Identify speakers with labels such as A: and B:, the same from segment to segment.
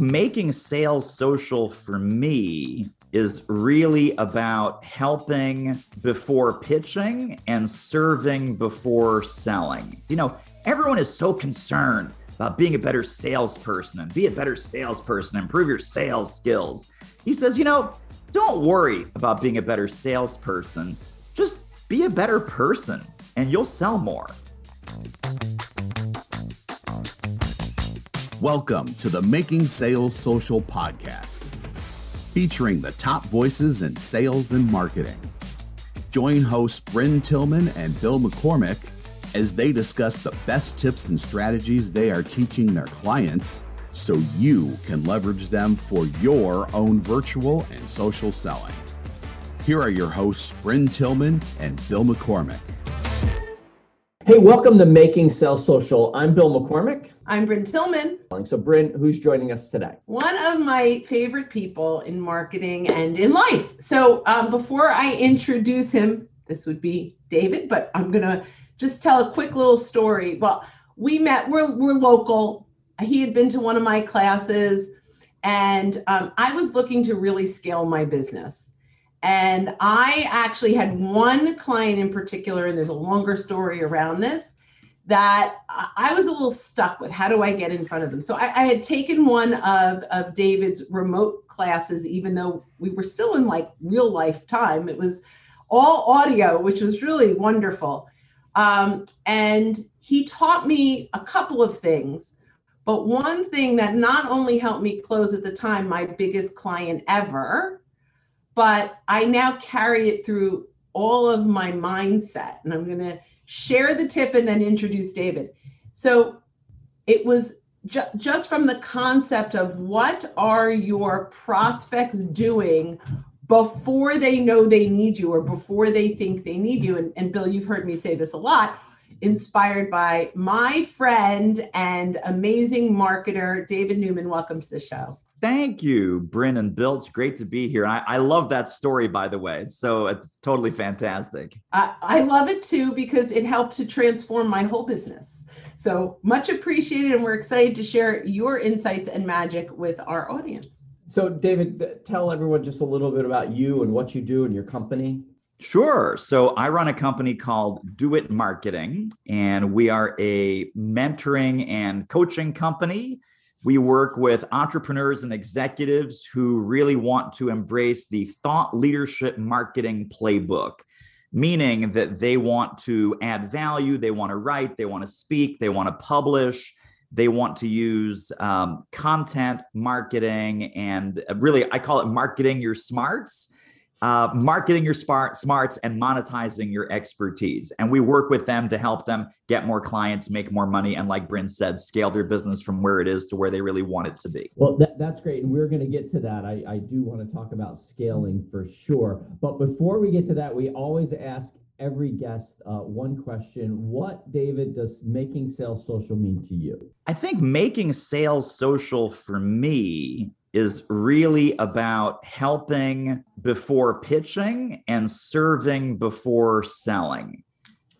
A: making sales social for me is really about helping before pitching and serving before selling. You know, everyone is so concerned about being a better salesperson and be a better salesperson, improve your sales skills. He says, you know, don't worry about being a better salesperson. Just be a better person and you'll sell more.
B: Welcome to the Making Sales Social podcast, featuring the top voices in sales and marketing. Join hosts Brynne Tillman and Bill McCormick as they discuss the best tips and strategies they are teaching their clients so you can leverage them for your own virtual and social selling. Here are your hosts, Brynne Tillman and Bill McCormick.
C: Hey, welcome to Making Sales Social. I'm Bill McCormick.
D: I'm Brynne Tillman.
C: So, Brynne, who's joining us today?
D: One of my favorite people in marketing and in life. So, um, before I introduce him, this would be David, but I'm going to just tell a quick little story. Well, we met, we're, we're local. He had been to one of my classes, and um, I was looking to really scale my business. And I actually had one client in particular, and there's a longer story around this, that I was a little stuck with. How do I get in front of them? So I, I, had taken one of, of David's remote classes, even though we were still in like real life time. It was all audio, which was really wonderful. Um, and he taught me a couple of things. But one thing that not only helped me close at the time my biggest client ever, but I now carry it through all of my mindset. And I'm going to share the tip and then introduce David. So it was ju- just from the concept of what are your prospects doing before they know they need you or before they think they need you. And, and Bill, you've heard me say this a lot inspired by my friend and amazing marketer, David Newman. Welcome to the show.
A: Thank you, Brynne and Bill. It's great to be here. I, I love that story, by the way. So it's totally fantastic.
D: I, I love it too because it helped to transform my whole business. So much appreciated, and we're excited to share your insights and magic with our audience.
C: So, David, tell everyone just a little bit about you and what you do in your company.
A: Sure. So I run a company called Do It Marketing, and we are a mentoring and coaching company we work with entrepreneurs and executives who really want to embrace the thought leadership marketing playbook, meaning that they want to add value, they want to write, they want to speak, they want to publish, they want to use um, content marketing, and really, I call it marketing your smarts uh, marketing your smart, smarts and monetizing your expertise. And we work with them to help them get more clients, make more money, and like Brynne said, scale their business from where it is to where they really want it to be.
C: Well, that, that's great. And we're going to get to that. I, I do want to talk about scaling for sure. But before we get to that, we always ask every guest uh, one question What, David, does making sales social mean to you?
A: I think making sales social for me is really about helping before pitching and serving before selling.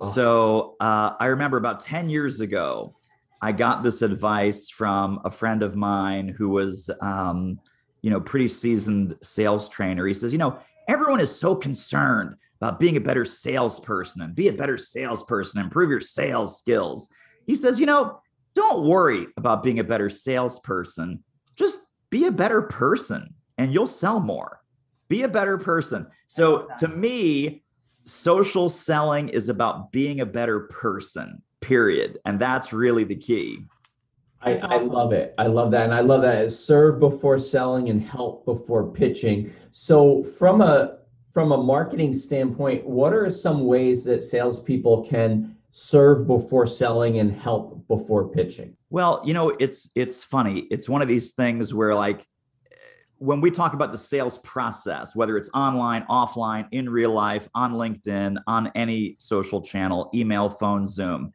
A: Oh. So uh, I remember about 10 years ago, I got this advice from a friend of mine who was, um, you know, pretty seasoned sales trainer. He says, you know, everyone is so concerned about being a better salesperson and be a better salesperson, improve your sales skills. He says, you know, don't worry about being a better salesperson. Just be a better person and you'll sell more. Be a better person. So to me, social selling is about being a better person, period. And that's really the key.
C: I, I, love it. I love that. And I love that. Serve before selling and help before pitching. So from a from a marketing standpoint, what are some ways that salespeople can serve before selling and help before pitching?
A: Well, you know, it's it's funny. It's one of these things where like when we talk about the sales process, whether it's online, offline, in real life, on LinkedIn, on any social channel, email, phone, Zoom,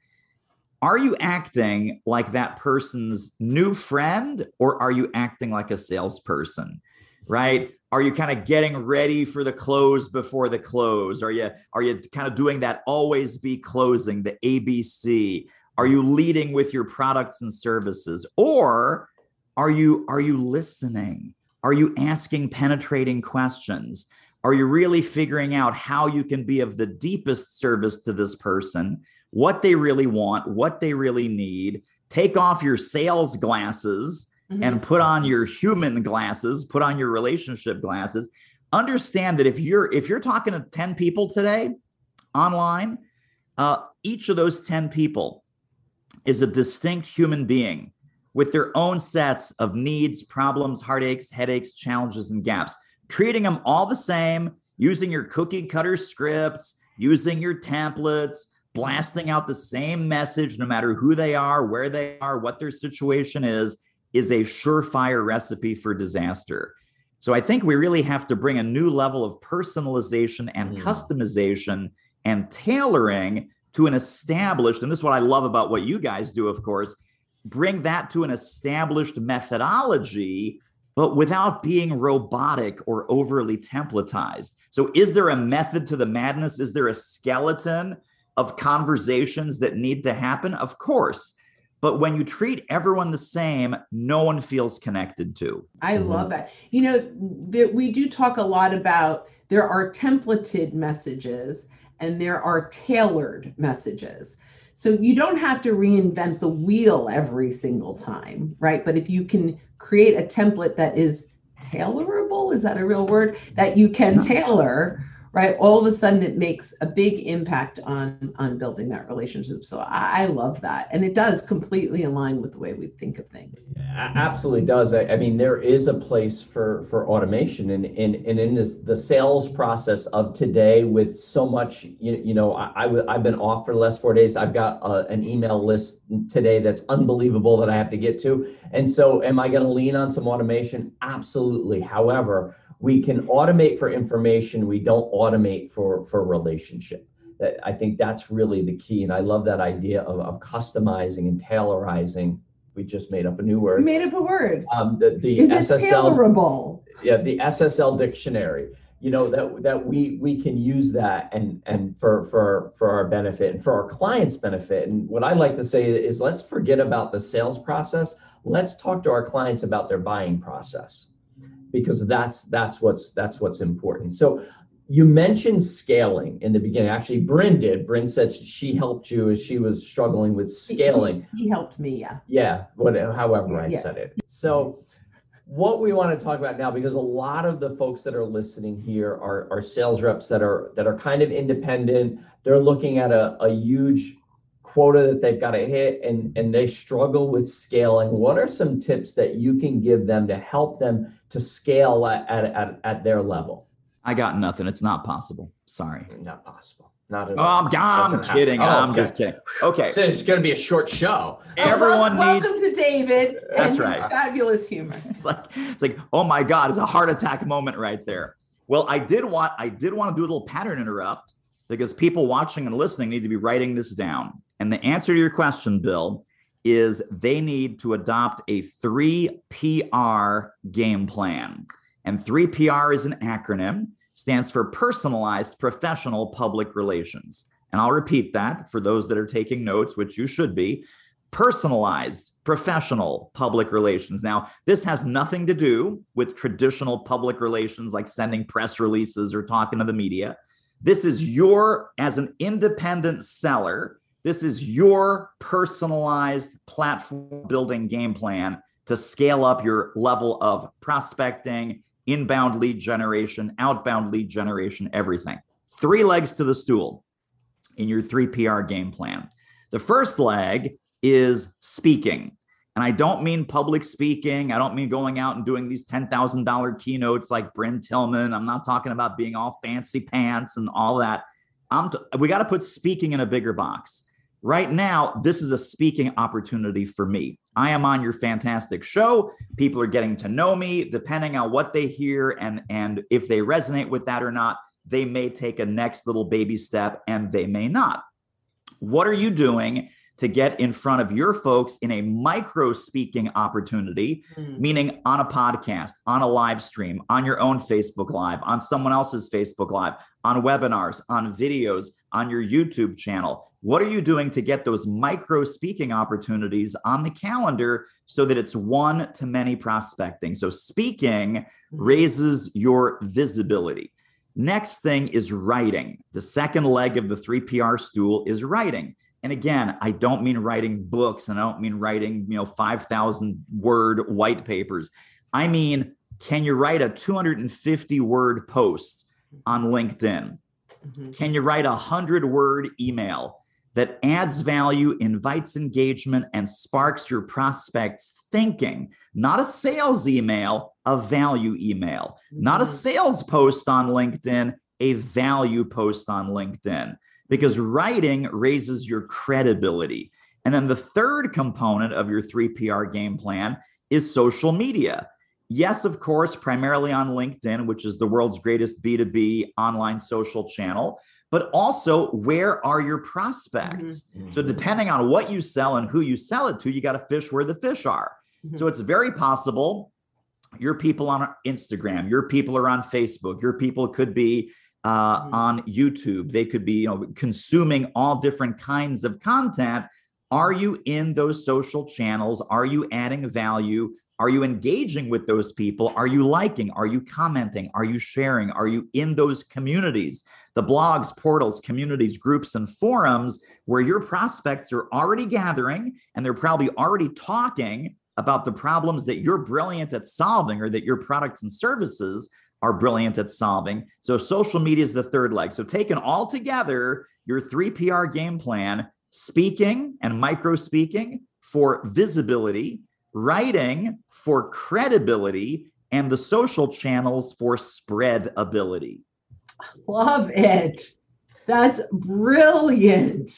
A: are you acting like that person's new friend or are you acting like a salesperson? Right? Are you kind of getting ready for the close before the close? Are you are you kind of doing that always be closing, the ABC? Are you leading with your products and services? Or Are you are you listening? Are you asking penetrating questions? Are you really figuring out how you can be of the deepest service to this person, what they really want, what they really need? Take off your sales glasses mm-hmm. and put on your human glasses, put on your relationship glasses. Understand that if you're if you're talking to 10 people today online, uh, each of those 10 people is a distinct human being with their own sets of needs, problems, heartaches, headaches, challenges, and gaps. Treating them all the same, using your cookie cutter scripts, using your templates, blasting out the same message, no matter who they are, where they are, what their situation is, is a surefire recipe for disaster. So I think we really have to bring a new level of personalization and mm. customization and tailoring to an established, and this is what I love about what you guys do, of course, bring that to an established methodology, but without being robotic or overly templatized. So, is there a method to the madness? Is there a skeleton of conversations that need to happen? Of course. But when you treat everyone the same, no one feels connected to.
D: I mm-hmm. love that. You know, there, we do talk a lot about there are templated messages and there are tailored messages. So you don't have to reinvent the wheel every single time, right? But if you can create a template that is tailorable, is that a real word? That you can tailor right? All of a sudden it makes a big impact on on building that relationship. So i, I love that. And it does completely align with the way we think of things.
C: Yeah, absolutely does. I, I, mean there is a place for for automation. And and, and in this the sales process of today with so much you, you know I, I have been off for the last four days. I've got a, an email list today that's unbelievable that i have to get to. And so am i going to lean on some automation? Absolutely. However we can automate for information we don't automate for for relationship. That i think that's really the key and i love that idea of, of customizing and tailorizing. We just made up a new word.
D: We made up a word.
C: Um, the, the
D: Is ssl it tailorable?
C: yeah the ssl dictionary. You know that that we we can use that and and for for for our benefit and for our clients benefit. And what i like to say is let's forget about the sales process. Let's talk to our clients about their buying process because that's that's what's that's what's important. So you mentioned scaling in the beginning. Actually, Brynne did. Brynne said she helped you as she was struggling with scaling.
D: He, helped me, yeah.
C: Yeah, what, however I yeah. said it. So what we want to talk about now, because a lot of the folks that are listening here are, are sales reps that are that are kind of independent. They're looking at a, a huge quota that they've got to hit and, and they struggle with scaling, what are some tips that you can give them to help them to scale at, at, at their level?
A: I got nothing. It's not possible. Sorry.
C: Not possible. Not
A: at oh, all. I'm, I'm kidding. Oh, I'm okay. just kidding. Okay.
C: So it's going to be a short show.
A: Everyone
D: well,
A: needs.
D: Welcome to David. That's right. Fabulous humor.
A: It's like it's like oh my god, it's a heart attack moment right there. Well, I did want I did want to do a little pattern interrupt because people watching and listening need to be writing this down. And the answer to your question, Bill, is they need to adopt a three PR game plan. And three PR is an acronym, stands for personalized professional public relations. And I'll repeat that for those that are taking notes, which you should be personalized professional public relations. Now, this has nothing to do with traditional public relations like sending press releases or talking to the media. This is your, as an independent seller, this is your personalized platform building game plan to scale up your level of prospecting, inbound lead generation, outbound lead generation, everything. Three legs to the stool in your three PR game plan. The first leg is speaking. And I don't mean public speaking. I don't mean going out and doing these $10,000 keynotes like Brynne Tillman. I'm not talking about being all fancy pants and all that. T- we got to put speaking in a bigger box. Right now, this is a speaking opportunity for me. I am on your fantastic show. People are getting to know me. Depending on what they hear and, and if they resonate with that or not, they may take a next little baby step and they may not. What are you doing to get in front of your folks in a micro speaking opportunity, mm. meaning on a podcast, on a live stream, on your own Facebook Live, on someone else's Facebook Live, on webinars, on videos, on your YouTube channel. What are you doing to get those micro speaking opportunities on the calendar so that it's one to many prospecting? So, speaking
D: Mm-hmm.
A: raises your visibility. Next thing is writing. The second leg of the 3PR stool is writing. And again, I don't mean writing books and I don't mean writing, you know, 5,000 word white papers. I mean, can you write a 250 word post on LinkedIn?
D: Mhm.
A: Can you write a 100 word email that adds value, invites engagement, and sparks your prospects' thinking? Not a sales email, a value email. Not a
D: Mhm.
A: sales post on LinkedIn, a value post on LinkedIn. Because writing raises your credibility. And then the third component of your 3PR game plan is social media. Yes, of course, primarily on LinkedIn, which is the world's greatest B2B online social channel, but also where are your prospects? So, depending on what you sell and who you sell it to, you got to fish where the fish are. So, it's very possible your people on Instagram, your people are on Facebook, your people could be uh,
D: Mhm.
A: on YouTube, they could be you know consuming all different kinds of content. Are you in those social channels? Are you adding value? Are you engaging with those people? Are you liking? Are you commenting? Are you sharing? Are you in those communities? The blogs, portals, communities, groups, and forums where your prospects are already gathering and they're probably already talking about the problems that you're brilliant at solving or that your products and services are brilliant at solving. So social media is the third leg. So taken all together, your 3PR game plan, speaking and micro speaking for visibility, writing for credibility, and the social channels for spread ability.
D: Love it. That's brilliant.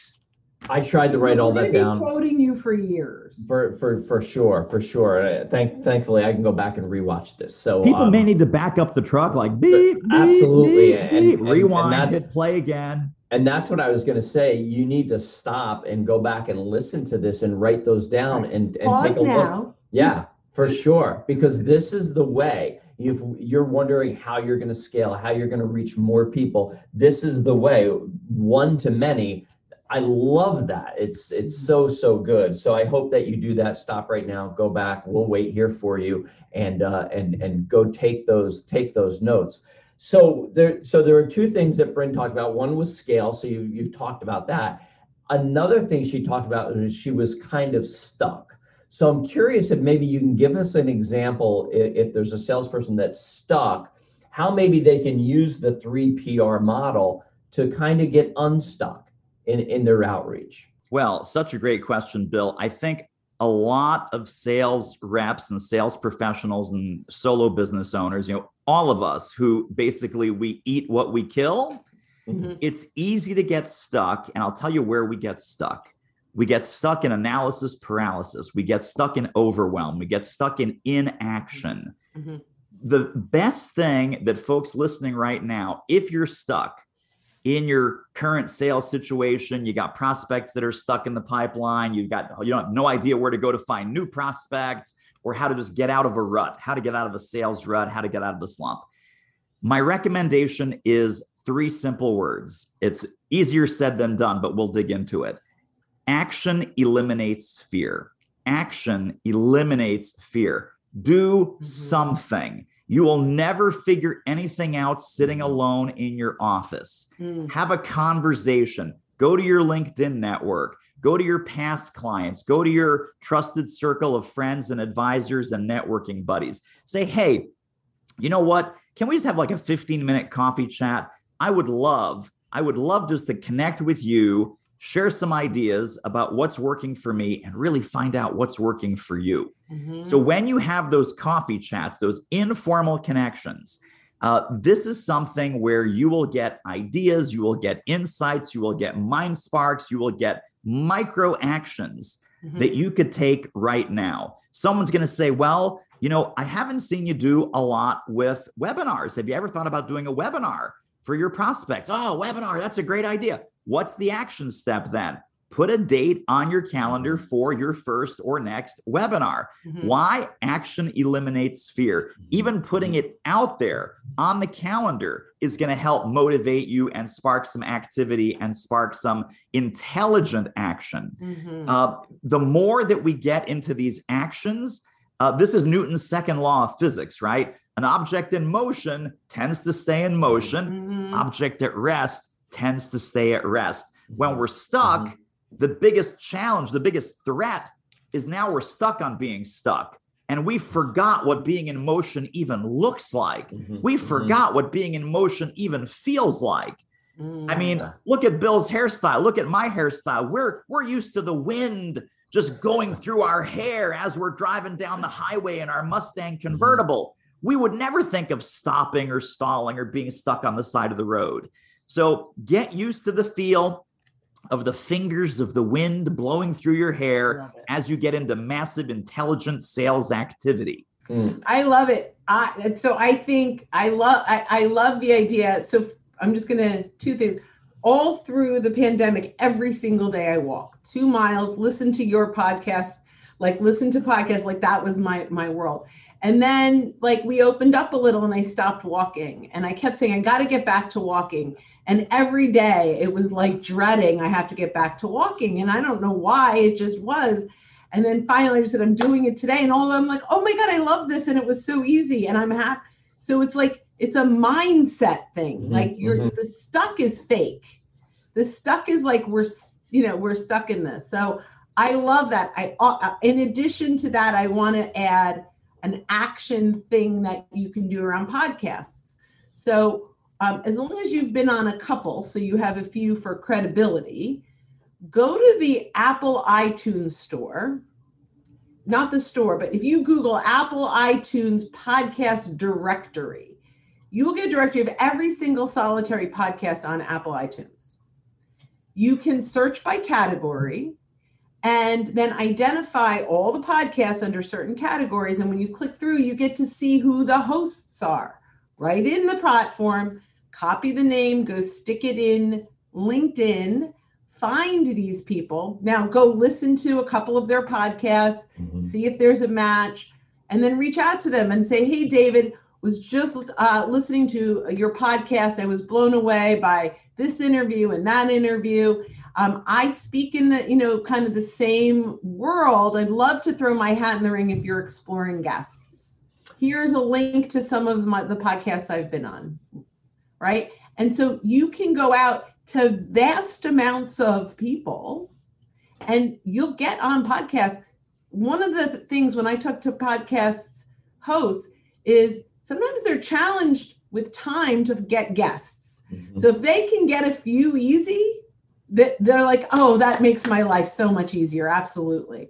C: I tried to write all that
D: gonna be
C: down
D: Quoting you for years.
C: for for for sure, for sure. Uh, Thank thankfully I can go back and rewatch this. So
A: People
C: um,
A: may need to back up the truck like beep, beep,
C: Absolutely,
A: beep,
C: and-
A: beep,
C: and- and
A: rewind,
C: that's-
A: hit play again.
C: And that's what I was going to say. You need to stop and go back and listen to this and write those down and, and
D: Pause
C: take a look.
D: now.
C: Yeah, for sure. Because this is the way. If you're wondering how you're going to scale, how you're going to reach more people, this is the way. One to many. I love that. It's it's so so good. So I hope that you do that. Stop right now. Go back. We'll wait here for you and uh, and and go take those take those notes. So there so there are two things that Brynne talked about. One was scale. So you you've talked about that. Another thing she talked about was she was kind of stuck. So I'm curious if maybe you can give us an example if, if there's a salesperson that's stuck, how maybe they can use the three PR model to kind of get unstuck in, in their outreach.
A: Well, such a great question, Bill. I think a lot of sales reps and sales professionals and solo business owners, you know, all of us who basically we eat what we kill,
D: Mhm.
A: it's easy to get stuck. And I'll tell you where we get stuck. We get stuck in analysis paralysis. We get stuck in overwhelm. We get stuck in inaction.
D: Mhm.
A: The best thing that folks listening right now, if you're stuck, in your current sales situation, you got prospects that are stuck in the pipeline. You've got you don't have no idea where to go to find new prospects or how to just get out of a rut, how to get out of a sales rut, how to get out of the slump. My recommendation is three simple words. It's easier said than done, but we'll dig into it. Action eliminates fear. Action eliminates fear. Do
D: Mhm.
A: something. You will never figure anything out sitting alone in your office.
D: Mm.
A: Have a conversation. Go to your LinkedIn network. Go to your past clients. Go to your trusted circle of friends and advisors and networking buddies. Say, hey, you know what? Can we just have like a 15 minute coffee chat? I would love, I would love just to connect with you, share some ideas about what's working for me, and really find out what's working for you.
D: Mhm.
A: So when you have those coffee chats, those informal connections, uh, this is something where you will get ideas, you will get insights, you will get mind sparks, you will get micro actions
D: Mhm.
A: that you could take right now. Someone's going to say, well, you know, I haven't seen you do a lot with webinars. Have you ever thought about doing a webinar for your prospects? Oh, webinar, that's a great idea. What's the action step then? put a date on your calendar for your first or next webinar.
D: Mhm.
A: Why? Action eliminates fear. Even putting it out there on the calendar is going to help motivate you and spark some activity and spark some intelligent action.
D: Mhm.
A: Uh, the more that we get into these actions, uh, this is Newton's second law of physics, right? An object in motion tends to stay in motion,
D: Mhm.
A: object at rest tends to stay at rest. When we're stuck,
C: Mhm.
A: the biggest challenge, the biggest threat is now we're stuck on being stuck. And we forgot what being in motion even looks like.
C: Mhm.
A: We
C: Mhm.
A: forgot what being in motion even feels like. I mean, look at Bill's hairstyle. Look at my hairstyle. We're we're used to the wind just going through our hair as we're driving down the highway in our Mustang convertible. We would never think of stopping or stalling or being stuck on the side of the road. So get used to the feel of the fingers of the wind blowing through your hair as you get into massive intelligent sales activity.
C: Mm.
D: I love it. I so I think I love I, I love the idea. So I'm just gonna two things. All through the pandemic, every single day I walk two miles, listen to your podcast, like listen to podcasts, like that was my my world. And then like we opened up a little and I stopped walking and I kept saying, I gotta get back to walking. And every day it was like dreading I have to get back to walking. And I don't know why, it just was. And then finally I just said, I'm doing it today. And all of them like, oh my God, I love this. And it was so easy. And I'm happy. So it's like, it's a mindset thing.
C: Mhm,
D: Like you're
C: mhm.
D: the stuck is fake. The stuck is like we're you know, we're stuck in this. So I love that. I uh, in addition to that, I want to add an action thing that you can do around podcasts. So um, as long as you've been on a couple, so you have a few for credibility, go to the Apple iTunes store. Not the store, but if you Google Apple iTunes podcast directory, you will get a directory of every single solitary podcast on Apple iTunes. You can search by category and then identify all the podcasts under certain categories. And when you click through, you get to see who the hosts are right in the platform. Copy the name, go stick it in LinkedIn, find these people. Now go listen to a couple of their podcasts,
C: Mhm.
D: see if there's a match, and then reach out to them and say, Hey, David, was just uh, listening to your podcast. I was blown away by this interview and that interview. Um, I speak in the, you know, kind of the same world. I'd love to throw my hat in the ring if you're exploring guests. Here's a link to some of my, the podcasts I've been on, right? And so you can go out to vast amounts of people and you'll get on podcasts. One of the things when I talk to podcast hosts is sometimes they're challenged with time to get guests.
C: Mhm.
D: So if they can get a few easy, that they're like, oh, that makes my life so much easier. Absolutely.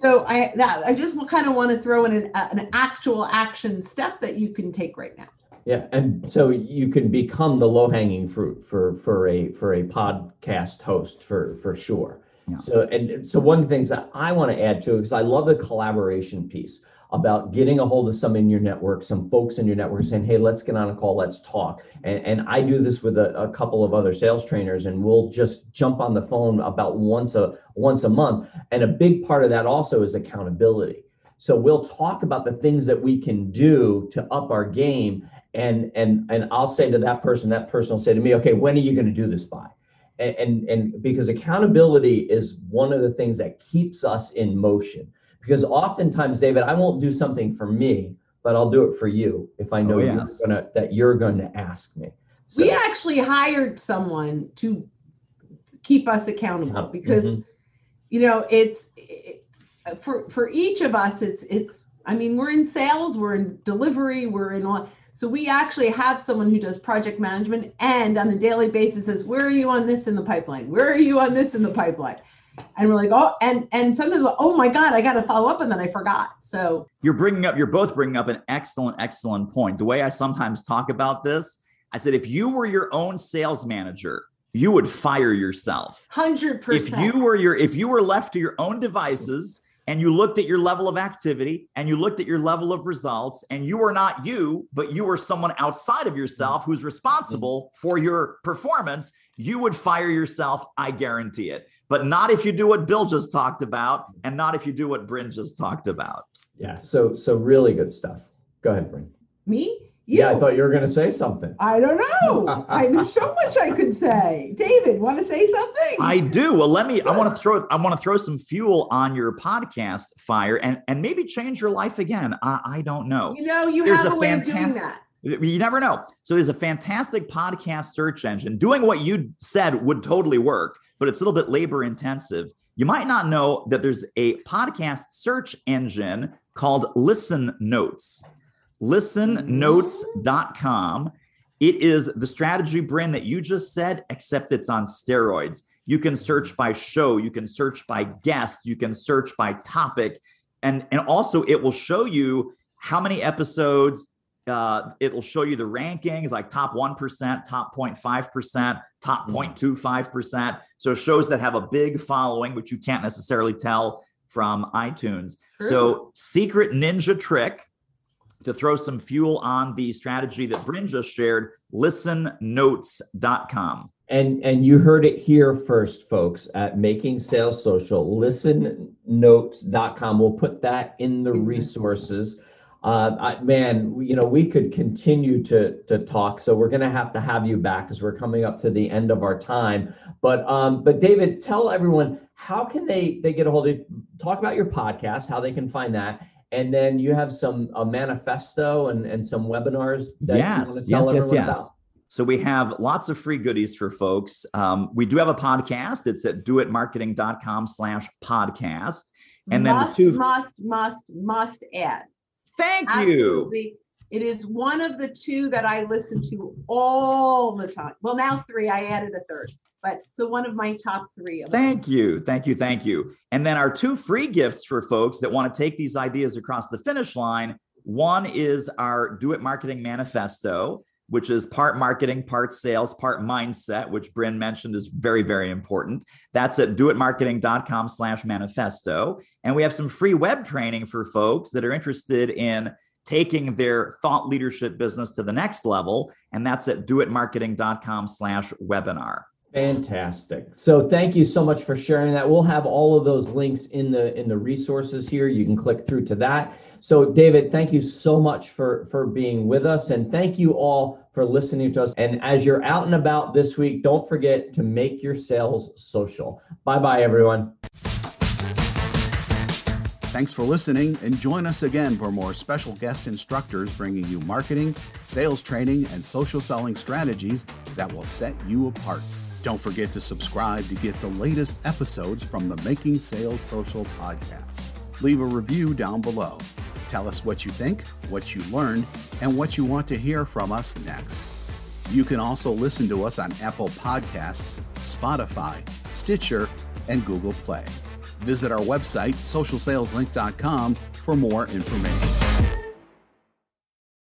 D: So I that I just kind of want to throw in an, an actual action step that you can take right now.
C: Yeah, and so you can become the low-hanging fruit for for a for a podcast host for for sure.
A: Yeah.
C: So and so one of the things that I want to add to because I love the collaboration piece about getting a hold of some in your network, some folks in your network saying, hey, let's get on a call, let's talk. And, and I do this with a, a couple of other sales trainers, and we'll just jump on the phone about once a once a month. And a big part of that also is accountability. So we'll talk about the things that we can do to up our game and and and I'll say to that person, that person will say to me, okay, when are you going to do this by? And, and and because accountability is one of the things that keeps us in motion. Because oftentimes, David, I won't do something for me, but I'll do it for you if I know
A: Oh,
C: you're gonna that you're going to ask me. So-
D: we actually hired someone to keep us accountable
C: Yeah,
D: because
C: mhm.
D: you know it's it, for for each of us it's it's i mean we're in sales we're in delivery we're in all so we actually have someone who does project management and on a daily basis says where are you on this in the pipeline where are you on this in the pipeline and we're like oh and and sometimes oh my god i got to follow up and then i forgot so
A: You're bringing up, you're both bringing up an excellent, excellent point. The way I sometimes talk about this, I said, if you were your own sales manager, you would fire yourself.
D: 100%
A: If you were your, if you were left to your own devices and you looked at your level of activity and you looked at your level of results and you are not you but you are someone outside of yourself mm. who's responsible mm. for your performance you would fire yourself i guarantee it. But not if you do what bill just talked about and not if you do what brynne just talked about.
C: Yeah so so really good stuff. Go ahead brynne.
D: Me
C: you. Yeah, I thought you were going to say something.
D: I don't know. I, there's so much I could say. David, want to say something?
A: I do. Well, let me. I want to throw. I want to throw some fuel on your podcast fire, and and maybe change your life again. I, I don't know.
D: You know, you there's have a, a way of doing that. You
A: never know. So there's a fantastic podcast search engine. Doing what you said would totally work, but it's a little bit labor intensive. You might not know that there's a podcast search engine called Listen Notes listennotes.com. It is the strategy brand that you just said, except it's on steroids. You can search by show, you can search by guest, you can search by topic, and, and also it will show you how many episodes. Uh, it will show you the rankings like top 1%, top 0.5%, top 0.25%. So shows that have a big following, which you can't necessarily tell from iTunes. True. So, secret ninja trick to throw some fuel on the strategy that Brynne just shared, listennotes.com.
C: And and you heard it here first, folks, at Making Sales Social, listennotes.com. We'll put that in the mm-hmm. resources. Uh, I, man, you know, we could continue to to talk, so we're going to have to have you back because we're coming up to the end of our time. But um, but David, tell everyone how can they they get a hold of you? Talk about your podcast, how they can find that, and then you have some a manifesto and, and some webinars that
A: yes,
C: you want
A: to tell yes, yes, yes. About. So we have lots of free goodies for folks. Um, we do have a podcast. It's at doitmarketing.com slash podcast.
D: And must, then the two must, must, must add.
A: Thank Absolutely.
D: you. It is one of the two that I listen to all the time. Well, now three. I added a third. But so one of my top three.
A: thank you. Thank you. Thank you. And then our two free gifts for folks that want to take these ideas across the finish line. One is our Do It Marketing Manifesto, which is part marketing, part sales, part mindset, which Brynne mentioned is very, very important. That's at doitmarketing.com slash manifesto. And we have some free web training for folks that are interested in taking their thought leadership business to the next level. And that's at doitmarketing.com slash webinar.
C: Fantastic. So thank you so much for sharing that. We'll have all of those links in the in the resources here. You can click through to that. So David, thank you so much for for being with us and thank you all for listening to us. And as you're out and about this week, don't forget to make your sales social. Bye-bye everyone.
B: Thanks for listening and join us again for more special guest instructors bringing you marketing, sales training, and social selling strategies that will set you apart. Don't forget to subscribe to get the latest episodes from the Making Sales Social podcast. Leave a review down below. Tell us what you think, what you learned, and what you want to hear from us next. You can also listen to us on Apple Podcasts, Spotify, Stitcher, and Google Play. Visit our website, socialsaleslink.com, for more information.